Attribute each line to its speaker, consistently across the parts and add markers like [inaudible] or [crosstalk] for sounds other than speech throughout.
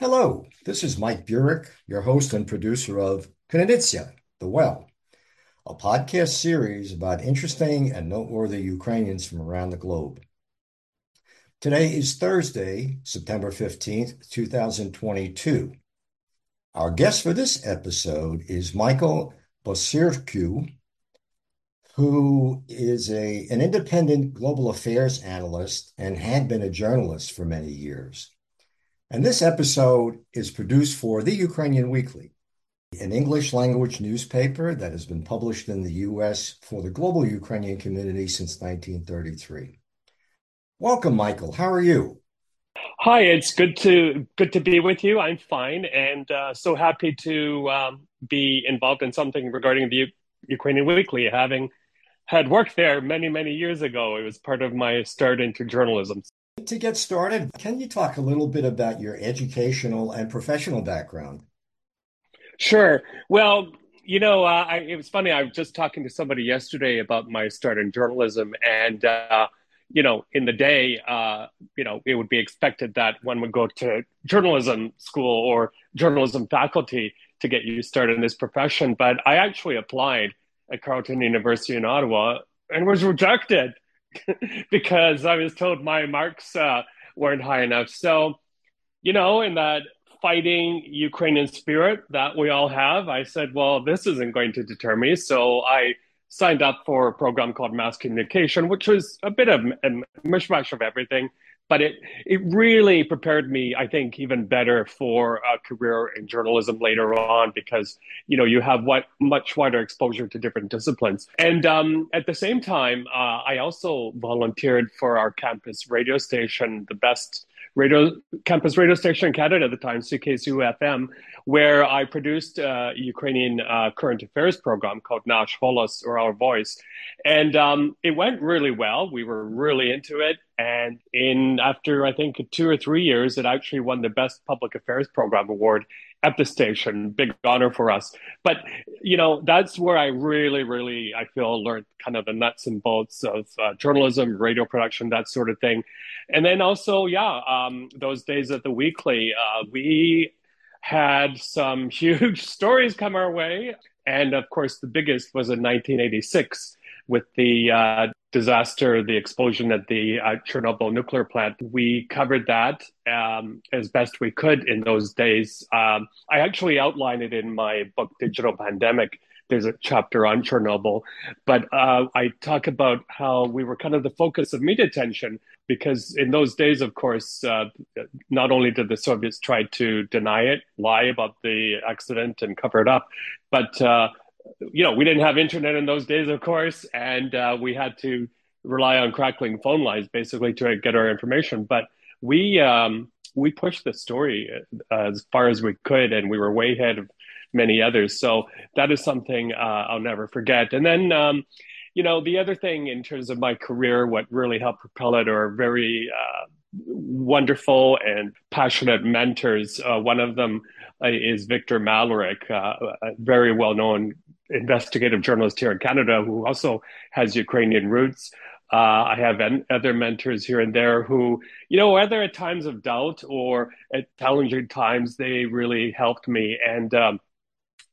Speaker 1: Hello, this is Mike Burek, your host and producer of Krynytsia, The Well, a podcast series about interesting and noteworthy Ukrainians from around the globe. Today is Thursday, September 15th, 2022. Our guest for this episode is Michael Bociurkiw, who is a, an independent global affairs analyst and had been a journalist for many years. And this episode is produced for The Ukrainian Weekly, an English language newspaper that has been published in the US for the global Ukrainian community since 1933. Welcome, Michael. How are you?
Speaker 2: Hi, it's good to good to be with you. I'm fine, and uh, so happy to um, be involved in something regarding the U- Ukrainian Weekly, having had worked there many many years ago. It was part of my start into journalism.
Speaker 1: To get started, can you talk a little bit about your educational and professional background?
Speaker 2: Sure. Well, you know, uh, I, it was funny. I was just talking to somebody yesterday about my start in journalism, and uh, you know, in the day, uh, you know, it would be expected that one would go to journalism school or journalism faculty to get you started in this profession. But I actually applied at Carleton University in Ottawa and was rejected [laughs] because I was told my marks uh, weren't high enough. So, you know, in that fighting Ukrainian spirit that we all have, I said, well, this isn't going to deter me. So I signed up for a program called Mass Communication, which was a bit of a mishmash of everything, but it it really prepared me, I think, even better for a career in journalism later on because you know you have what much wider exposure to different disciplines. And um, at the same time, uh, I also volunteered for our campus radio station, the best radio campus radio station in Canada at the time, CKSU FM, where I produced a Ukrainian uh, current affairs program called Nash Holos or Our Voice, and um, it went really well. We were really into it, and in after I think two or three years, it actually won the best public affairs program award at the station. Big honor for us. But you know, that's where I really, really, I feel learned kind of the nuts and bolts of uh, journalism, radio production, that sort of thing. And then also, yeah, um, those days at the Weekly, uh, we had some [laughs] huge stories come our way. And of course, the biggest was in 1986 with the uh, disaster, the explosion at the uh, Chernobyl nuclear plant. We covered that um, as best we could in those days. Um, I actually outline it in my book, Digital Pandemic. There's a chapter on Chernobyl, but uh, I talk about how we were kind of the focus of media attention because in those days, of course, uh, not only did the Soviets try to deny it, lie about the accident and cover it up, but uh, you know, we didn't have internet in those days, of course, and uh, we had to rely on crackling phone lines basically to get our information. But we um, we pushed the story uh, as far as we could, and we were way ahead of many others. So that is something uh, I'll never forget. And then. Um, you know, the other thing in terms of my career, what really helped propel it are very uh, wonderful and passionate mentors. Uh, one of them uh, is Victor Malarek, uh, a very well known investigative journalist here in Canada who also has Ukrainian roots. Uh, I have en- other mentors here and there who, you know, whether at times of doubt or at challenging times, they really helped me. And um,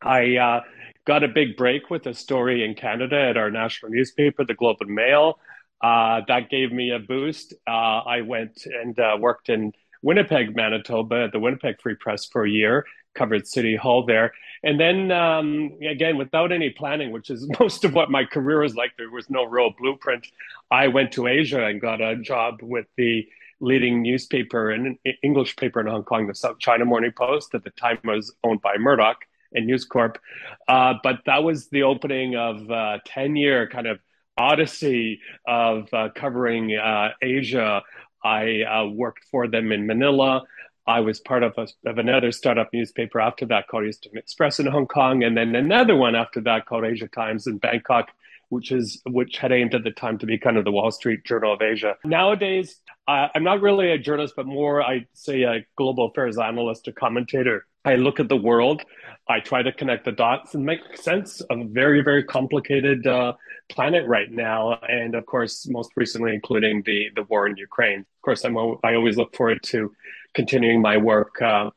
Speaker 2: I uh, got a big break with a story in Canada at our national newspaper, the Globe and Mail. Uh, that gave me a boost. Uh, I went and uh, worked in Winnipeg, Manitoba, at the Winnipeg Free Press for a year, covered City Hall there. And then um, again, without any planning, which is [laughs] most of what my career was like, there was no real blueprint. I went to Asia and got a job with the leading newspaper and English paper in Hong Kong, the South China Morning Post. At the time, was owned by Murdoch and News Corp. Uh, but that was the opening of a 10 year kind of odyssey of uh, covering uh, Asia. I uh, worked for them in Manila. I was part of, a, of another startup newspaper after that called Eastern Express in Hong Kong, and then another one after that called Asia Times in Bangkok, which is which had aimed at the time to be kind of the Wall Street Journal of Asia. Nowadays, I'm not really a journalist, but more I say a global affairs analyst, a commentator. I look at the world, I try to connect the dots and make sense of a very, very complicated uh, planet right now, and of course, most recently, including the the war in Ukraine. Of course, I'm I always look forward to continuing my work uh,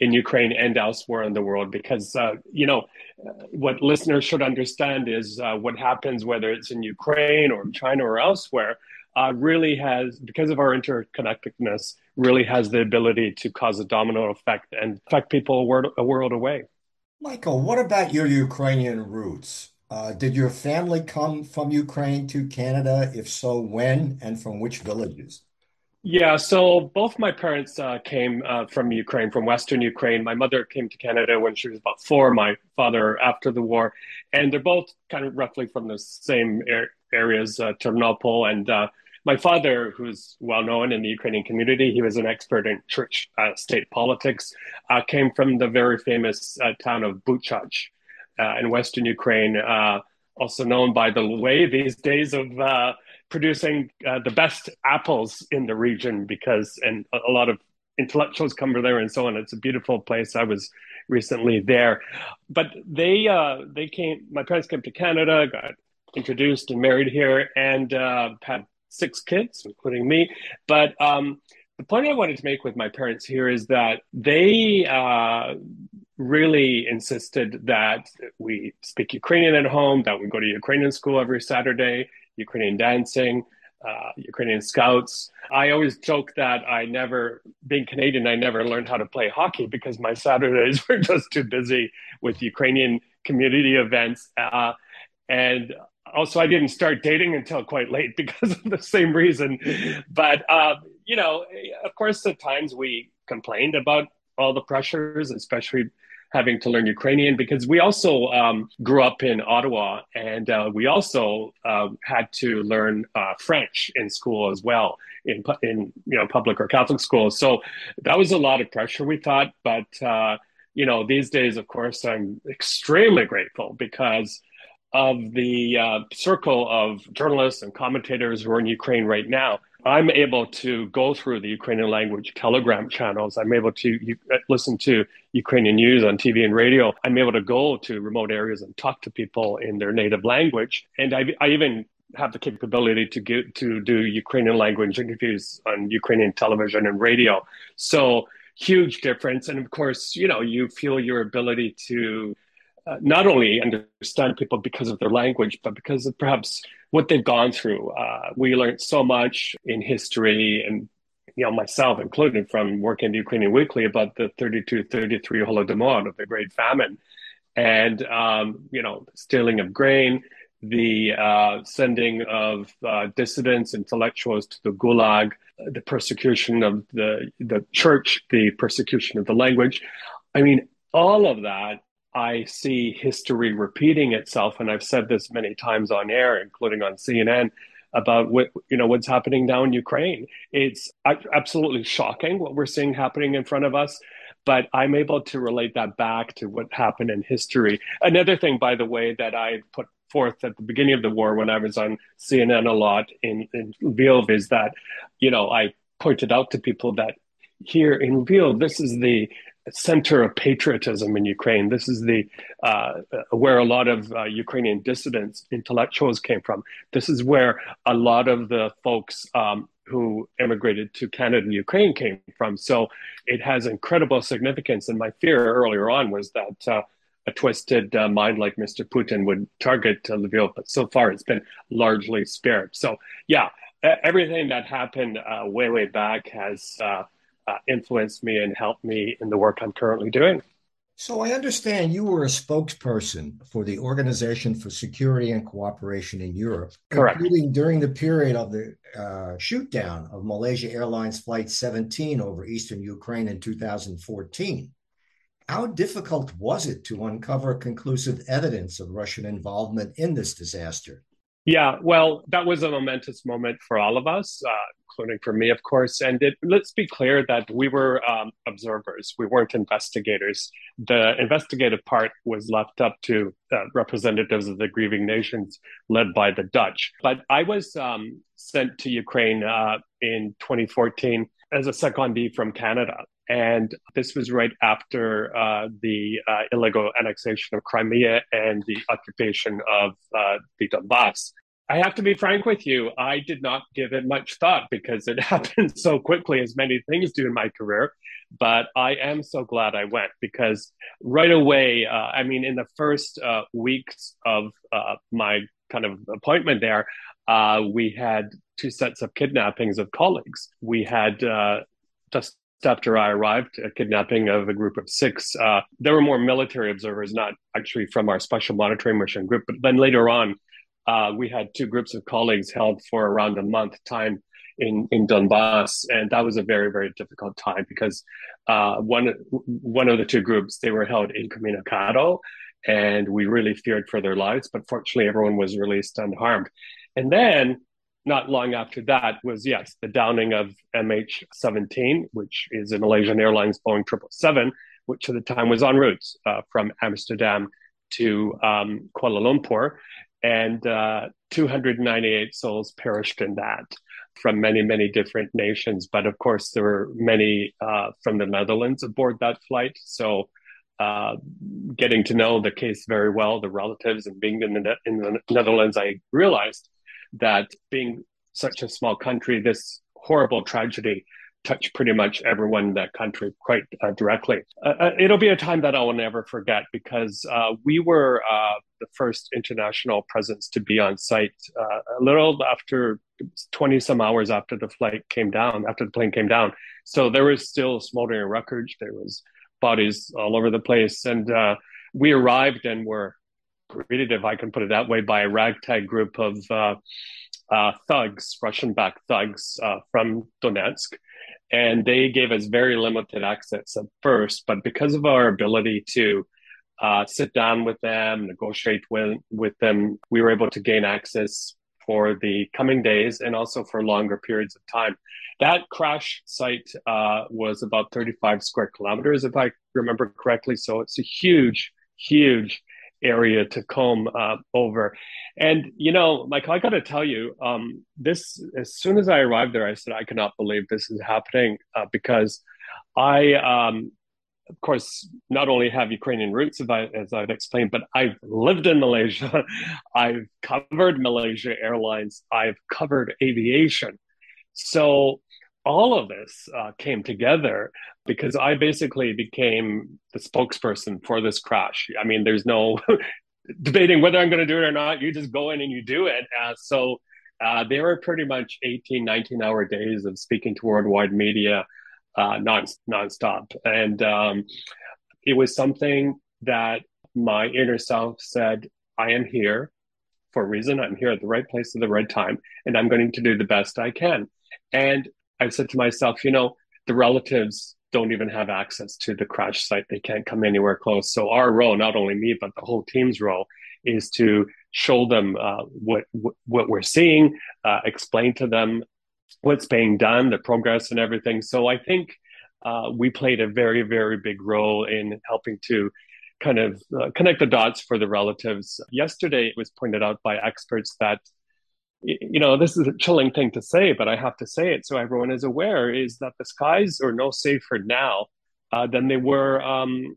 Speaker 2: in Ukraine and elsewhere in the world because, uh, you know, what listeners should understand is uh, what happens, whether it's in Ukraine or China or elsewhere, uh, really has, because of our interconnectedness, really has the ability to cause a domino effect and affect people a world, a world away.
Speaker 1: Michael, what about your Ukrainian roots? Uh, did your family come from Ukraine to Canada? If so, when and from which villages?
Speaker 2: Yeah, so both my parents uh, came uh, from Ukraine, from Western Ukraine. My mother came to Canada when she was about four, my father after the war. And they're both kind of roughly from the same er- areas, uh, Ternopil. And uh, my father, who's well known in the Ukrainian community, he was an expert in church uh, state politics, uh, came from the very famous town of Buchach in Western Ukraine, also known by the way these days of producing uh, the best apples in the region because, and a, lot of intellectuals come from there and so on. It's a beautiful place. I was recently there, but they uh, they came. My parents came to Canada, got introduced and married here, and uh, had six kids, including me. But um, the point I wanted to make with my parents here is that they uh, really insisted that we speak Ukrainian at home, that we go to Ukrainian school every Saturday, Ukrainian dancing, uh, Ukrainian scouts. I always joke that I never, being Canadian, I never learned how to play hockey because my Saturdays [laughs] were just too busy with Ukrainian community events. Uh, and also, I didn't start dating until quite late [laughs] because of the same reason. But, uh, you know, of course, at times we complained about all the pressures, especially having to learn Ukrainian because we also um, grew up in Ottawa and uh, we also uh, had to learn uh, French in school as well in in you know public or Catholic schools. So that was a lot of pressure we thought, but uh, you know these days, of course, I'm extremely grateful because of the uh, circle of journalists and commentators who are in Ukraine right now I'm able to go through the Ukrainian language telegram channels. I'm able to uh, listen to Ukrainian news on TV and radio. I'm able to go to remote areas and talk to people in their native language. And I, I even have the capability to get to do Ukrainian language interviews on Ukrainian television and radio. So huge difference. And of course, you know, you feel your ability to uh, not only understand people because of their language, but because of perhaps what they've gone through. Uh, we learned so much in history and you know, myself included from working in the Ukrainian Weekly about the 32, 33 Holodomor of the Great Famine and, um, you know, stealing of grain, the uh, sending of uh, dissidents, intellectuals to the Gulag, the persecution of the, the church, the persecution of the language. I mean, all of that I see history repeating itself, and I've said this many times on air, including on CNN, about what you know what's happening now in Ukraine. It's absolutely shocking what we're seeing happening in front of us, but I'm able to relate that back to what happened in history. Another thing, by the way, that I put forth at the beginning of the war when I was on CNN a lot in, in Lviv is that, you know, I pointed out to people that here in Lviv, this is the center of patriotism in Ukraine. This is the uh, where a lot of uh, Ukrainian dissidents, intellectuals came from. This is where a lot of the folks um, who immigrated to Canada and Ukraine came from. So it has incredible significance. And my fear earlier on was that uh, a twisted uh, mind like Mr. Putin would target uh, Lviv, but so far it's been largely spared. So yeah, everything that happened uh, way way back has uh, influenced me and helped me in the work I'm currently doing.
Speaker 1: So I understand you were a spokesperson for the Organization for Security and Cooperation in Europe,
Speaker 2: Correct.
Speaker 1: including during the period of the uh, shootdown of Malaysia Airlines Flight 17 over eastern Ukraine in 2014. How difficult was it to uncover conclusive evidence of Russian involvement in this disaster?
Speaker 2: Yeah, well, that was a momentous moment for all of us. Uh, including for me, of course. And it, let's be clear that we were um, observers, we weren't investigators. The investigative part was left up to uh, representatives of the grieving nations led by the Dutch. But I was um, sent to Ukraine uh, in 2014 as a secondee from Canada. And this was right after uh, the uh, illegal annexation of Crimea and the occupation of uh, the Donbass. I have to be frank with you. I did not give it much thought because it [laughs] happened so quickly, as many things do in my career. But I am so glad I went because right away, uh, I mean, in the first uh, weeks of uh, my kind of appointment there, we had two sets of kidnappings of colleagues. We had just after I arrived, a kidnapping of a group of six. Uh, there were more military observers, not actually from our special monitoring mission group. But then later on, uh, we had two groups of colleagues held for around a month time in, in Donbass. And that was a very, very difficult time because uh, one, one of the two groups, they were held in incommunicado and we really feared for their lives. But fortunately, everyone was released unharmed. And then not long after that was, yes, the downing of MH17, which is a Malaysian Airlines Boeing 777, which at the time was en route uh, from Amsterdam to um, Kuala Lumpur. And uh, 298 souls perished in that from many, many different nations. But of course, there were many uh, from the Netherlands aboard that flight. So uh, getting to know the case very well, the relatives, and being in the, in the Netherlands, I realized that being such a small country, this horrible tragedy touched pretty much everyone in that country quite uh, directly. Uh, uh, it'll be a time that I will never forget because uh, we were uh, the first international presence to be on site uh, a little after 20 some hours after the flight came down, after the plane came down. So there was still smoldering wreckage. There was bodies all over the place. And we arrived and were greeted, if I can put it that way, by a ragtag group of uh, uh, thugs, Russian backed thugs uh, from Donetsk. And they gave us very limited access at first, but because of our ability to uh, sit down with them, negotiate with, with them, we were able to gain access for the coming days and also for longer periods of time. That crash site uh, was about 35 square kilometers, if I remember correctly. So it's a huge, huge area to comb uh, over. And you know, Michael, I got to tell you, um, this as soon as I arrived there, I said I cannot believe this is happening uh, because I, um, of course, not only have Ukrainian roots, as, I've explained, but I've lived in Malaysia, [laughs] I've covered Malaysia Airlines, I've covered aviation, so all of this uh, came together because I basically became the spokesperson for this crash. I mean, there's no [laughs] debating whether I'm going to do it or not. You just go in and you do it. Uh, so uh, they were pretty much 18, 19 hour days of speaking to worldwide media uh, non nonstop. And um, it was something that my inner self said, I am here for a reason. I'm here at the right place at the right time, and I'm going to do the best I can. And I said to myself, you know, the relatives don't even have access to the crash site. They can't come anywhere close. So our role, not only me, but the whole team's role is to show them uh, what, what we're seeing, uh, explain to them what's being done, the progress and everything. So I think uh, we played a very, very big role in helping to kind of uh, connect the dots for the relatives. Yesterday, it was pointed out by experts that you know, this is a chilling thing to say, but I have to say it so everyone is aware is that the skies are no safer now uh, than they were um,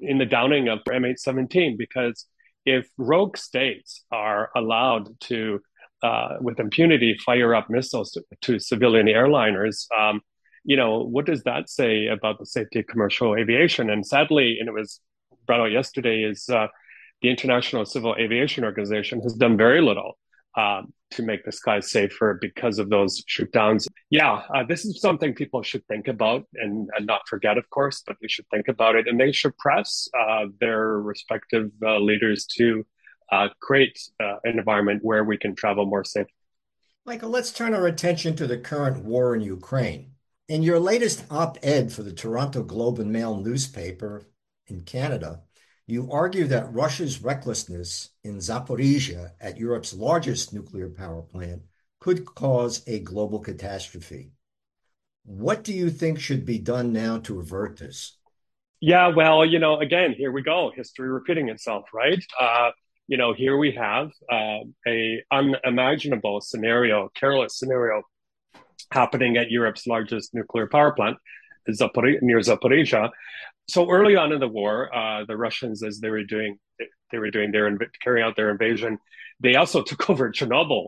Speaker 2: in the downing of MH17 because if rogue states are allowed to, uh, with impunity, fire up missiles to, to civilian airliners, um, you know, what does that say about the safety of commercial aviation? And sadly, and it was brought out yesterday, is uh, the International Civil Aviation Organization has done very little um, to make the skies safer because of those shoot downs. Yeah, uh, this is something people should think about and, and, not forget, of course, but they should think about it and they should press uh, their respective uh, leaders to uh, create uh, an environment where we can travel more safely.
Speaker 1: Michael, let's turn our attention to the current war in Ukraine. In your latest op ed for the Toronto Globe and Mail newspaper in Canada, you argue that Russia's recklessness in Zaporizhia at Europe's largest nuclear power plant could cause a global catastrophe. What do you think should be done now to avert this?
Speaker 2: Yeah, well, you know, again, here we go, history repeating itself, right? Uh, you know, here we have uh, a unimaginable scenario, careless scenario happening at Europe's largest nuclear power plant. Near Zaporizhia. So early on in the war, uh, the Russians, as they were doing, they were doing their carrying out their invasion, they also [laughs] took over Chernobyl,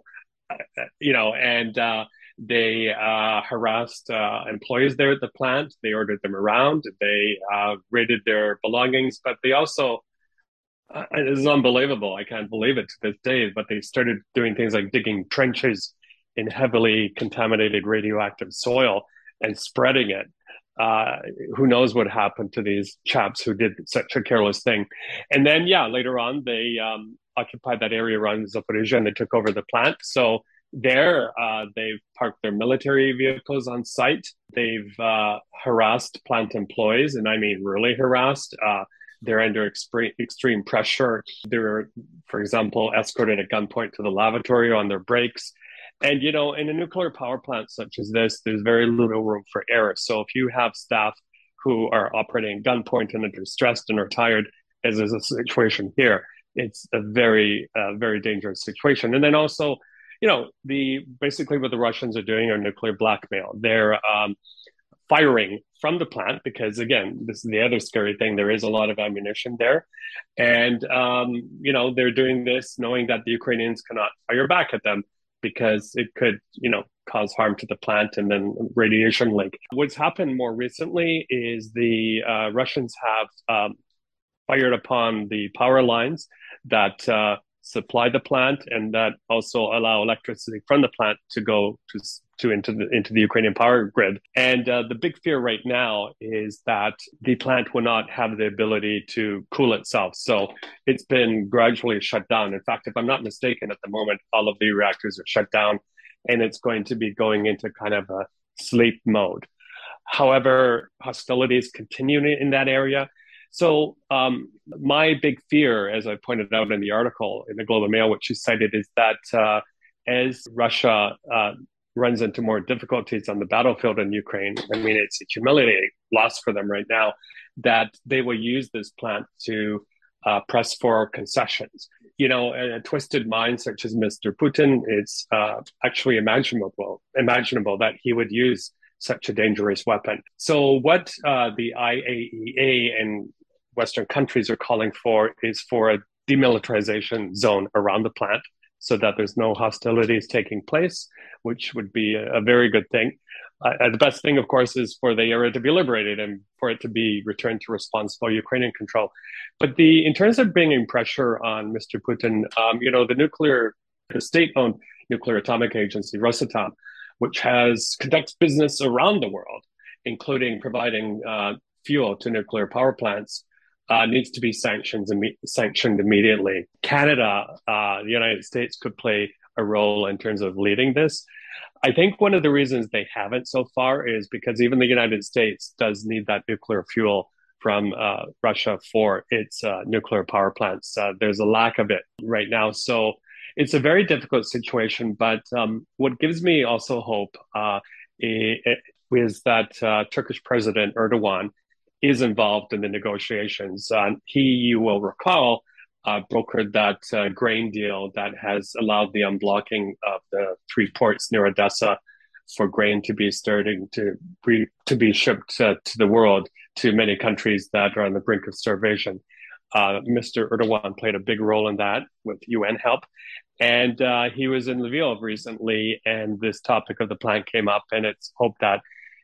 Speaker 2: uh, you know, and uh, they uh, harassed uh, employees there at the plant. They ordered them around. They uh, raided their belongings, but they also uh, it is unbelievable. I can't believe it to this day. But they started doing things like digging trenches in heavily contaminated radioactive soil and spreading it. Uh, who knows what happened to these chaps who did such a careless thing? And then, yeah, later on, they um, occupied that area around Zaporizhia and they took over the plant. So there, uh, they've parked their military vehicles on site. They've uh, harassed plant employees, and I mean really harassed. Uh, they're under extreme, extreme pressure. They were, for example, escorted at gunpoint to the lavatory on their breaks. And, you know, in a nuclear power plant such as this, there's very little room for error. So if you have staff who are operating gunpoint and are distressed and are tired, as is a situation here, it's a very, uh, very dangerous situation. And then also, you know, the basically what the Russians are doing are nuclear blackmail. They're um, firing from the plant because again this is the other scary thing there is a lot of ammunition there and um, you know they're doing this knowing that the ukrainians cannot fire back at them because it could you know cause harm to the plant and then radiation leak. What's happened more recently is the uh, russians have um, fired upon the power lines that uh, supply the plant and that also allow electricity from the plant to go to to into the into the Ukrainian power grid. And uh, the big fear right now is that the plant will not have the ability to cool itself. So it's been gradually shut down. In fact, if I'm not mistaken, at the moment all of the reactors are shut down, and it's going to be going into kind of a sleep mode. However, hostilities continue in that area. So um, my big fear, as I pointed out in the article in the Globe and Mail, which you cited, is that uh, as Russia uh, runs into more difficulties on the battlefield in Ukraine, I mean, it's a humiliating loss for them right now, that they will use this plant to uh, press for concessions. You know, a, a, twisted mind such as Mr. Putin, it's uh, actually imaginable, imaginable that he would use such a dangerous weapon. So, what uh, the IAEA and Western countries are calling for is for a demilitarization zone around the plant so that there's no hostilities taking place, which would be a, a very good thing. Uh, the best thing, of course, is for the area to be liberated and for it to be returned to responsible Ukrainian control. But the in terms of bringing pressure on Mr. Putin, um, you know, the nuclear, the state-owned nuclear atomic agency, Rosatom, which has conducts business around the world, including providing uh, fuel to nuclear power plants, uh, needs to be sanctioned, sanctioned immediately. Canada, uh, the United States could play a role in terms of leading this. I think one of the reasons they haven't so far is because even the United States does need that nuclear fuel from uh, Russia for its uh, nuclear power plants. Uh, there's a lack of it right now. So it's a very difficult situation. But um, what gives me also hope uh, is that Turkish President Erdogan is involved in the negotiations. Uh, he, you will recall, uh, brokered that uh, grain deal that has allowed the unblocking of the three ports near Odessa for grain to be starting to be, to be shipped uh, to the world to many countries that are on the brink of starvation. Uh, Mr. Erdogan played a big role in that with UN help. And uh, he was in Lviv recently, and this topic of the plant came up, and it's hoped that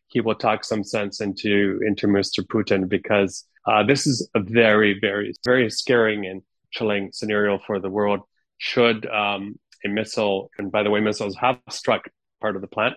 Speaker 2: he will talk some sense into into Mr. Putin because uh, this is a very, very, very scaring and chilling scenario for the world. Should um, a missile, and by the way, missiles have struck part of the plant,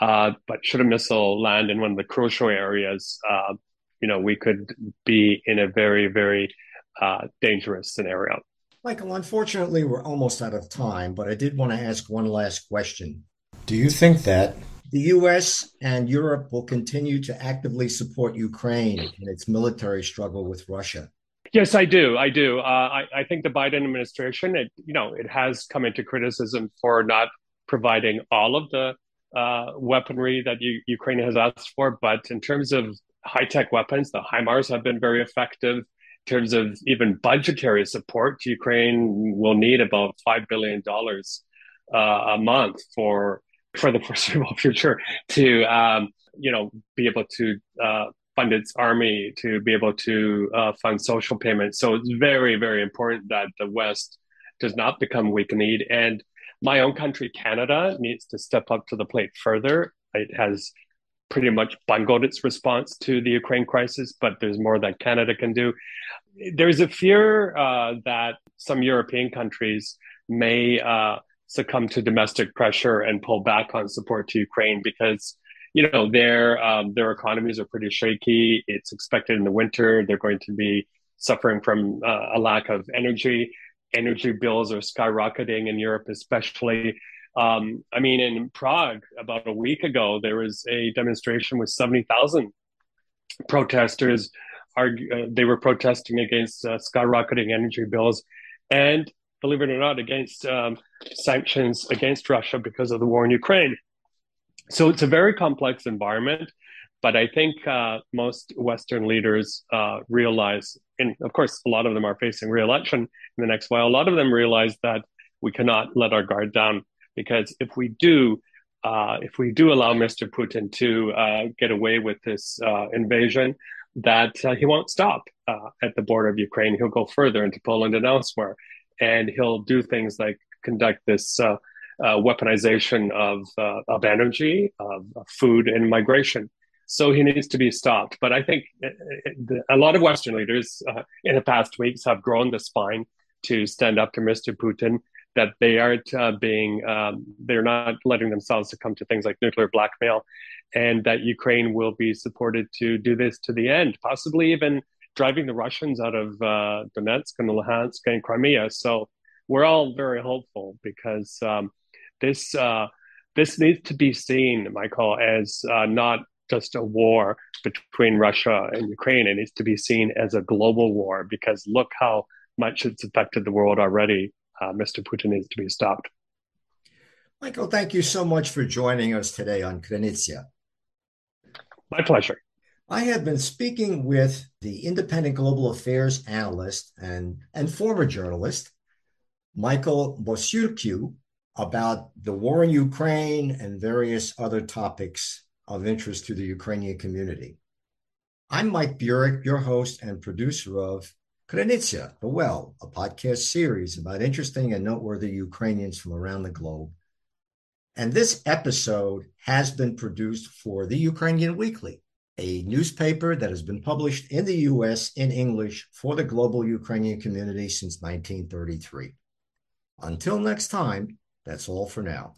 Speaker 2: uh, but should a missile land in one of the crucial areas, uh, you know, we could be in a very, very uh, dangerous scenario.
Speaker 1: Michael, unfortunately, we're almost out of time, but I did want to ask one last question. Do you think that the US and Europe will continue to actively support Ukraine in its military struggle with Russia.
Speaker 2: Yes, I do. I do. Uh, I, I, think the Biden administration, it, you know, it has come into criticism for not providing all of the uh, weaponry that U- Ukraine has asked for. But in terms of high tech weapons, the HIMARS have been very effective. In terms of even budgetary support, Ukraine will need about $5 billion uh, a month for for the [laughs] foreseeable future to um, you know be able to uh, fund its army, to be able to uh, fund social payments. So it's very very important that the West does not become weak-kneed. And my own country, Canada, needs to step up to the plate further. It has pretty much bungled its response to the Ukraine crisis, but there's more that Canada can do. There's a fear uh, that some European countries may uh, succumb to domestic pressure and pull back on support to Ukraine because you know their um, their economies are pretty shaky. It's expected in the winter they're going to be suffering from uh, a lack of energy. Energy bills are skyrocketing in Europe, especially. Um, I mean, in Prague about a week ago, there was a demonstration with seventy thousand protesters. Argue, uh, they were protesting against uh, skyrocketing energy bills, and believe it or not, against um, sanctions against Russia because of the war in Ukraine. So it's a very complex environment, but I think uh, most Western leaders uh, realize, and of course, a lot of them are facing re-election in the next while. A lot of them realize that we cannot let our guard down because if we do, uh, if we do allow Mr. Putin to uh, get away with this uh, invasion, that uh, he won't stop at the border of Ukraine. He'll go further into Poland and elsewhere and he'll do things like conduct this uh, uh, weaponization of uh, of energy, of, of, food, and migration. So he needs to be stopped. But I think uh, uh, a lot of Western leaders in the past weeks have grown the spine to stand up to Mr. Putin. That they aren't being, um, they're not letting themselves succumb to things like nuclear blackmail, and that Ukraine will be supported to do this to the end, possibly even driving the Russians out of uh, Donetsk and Luhansk and Crimea. So we're all very hopeful because um, this uh, this needs to be seen, Michael, as uh, not just a war between Russia and Ukraine. It needs to be seen as a global war because look how much it's affected the world already. Uh, Mr. Putin needs to be stopped.
Speaker 1: Michael, thank you so much for joining us today on Krynytsia.
Speaker 2: My pleasure.
Speaker 1: I have been speaking with the independent global affairs analyst and, and former journalist, Michael Bociurkiw, about the war in Ukraine and various other topics of interest to the Ukrainian community. I'm Mike Burek, your host and producer of Krynytsia, The Well, a podcast series about interesting and noteworthy Ukrainians from around the globe. And this episode has been produced for the Ukrainian Weekly, a newspaper that has been published in the US in English for the global Ukrainian community since 1933. Until next time, that's all for now.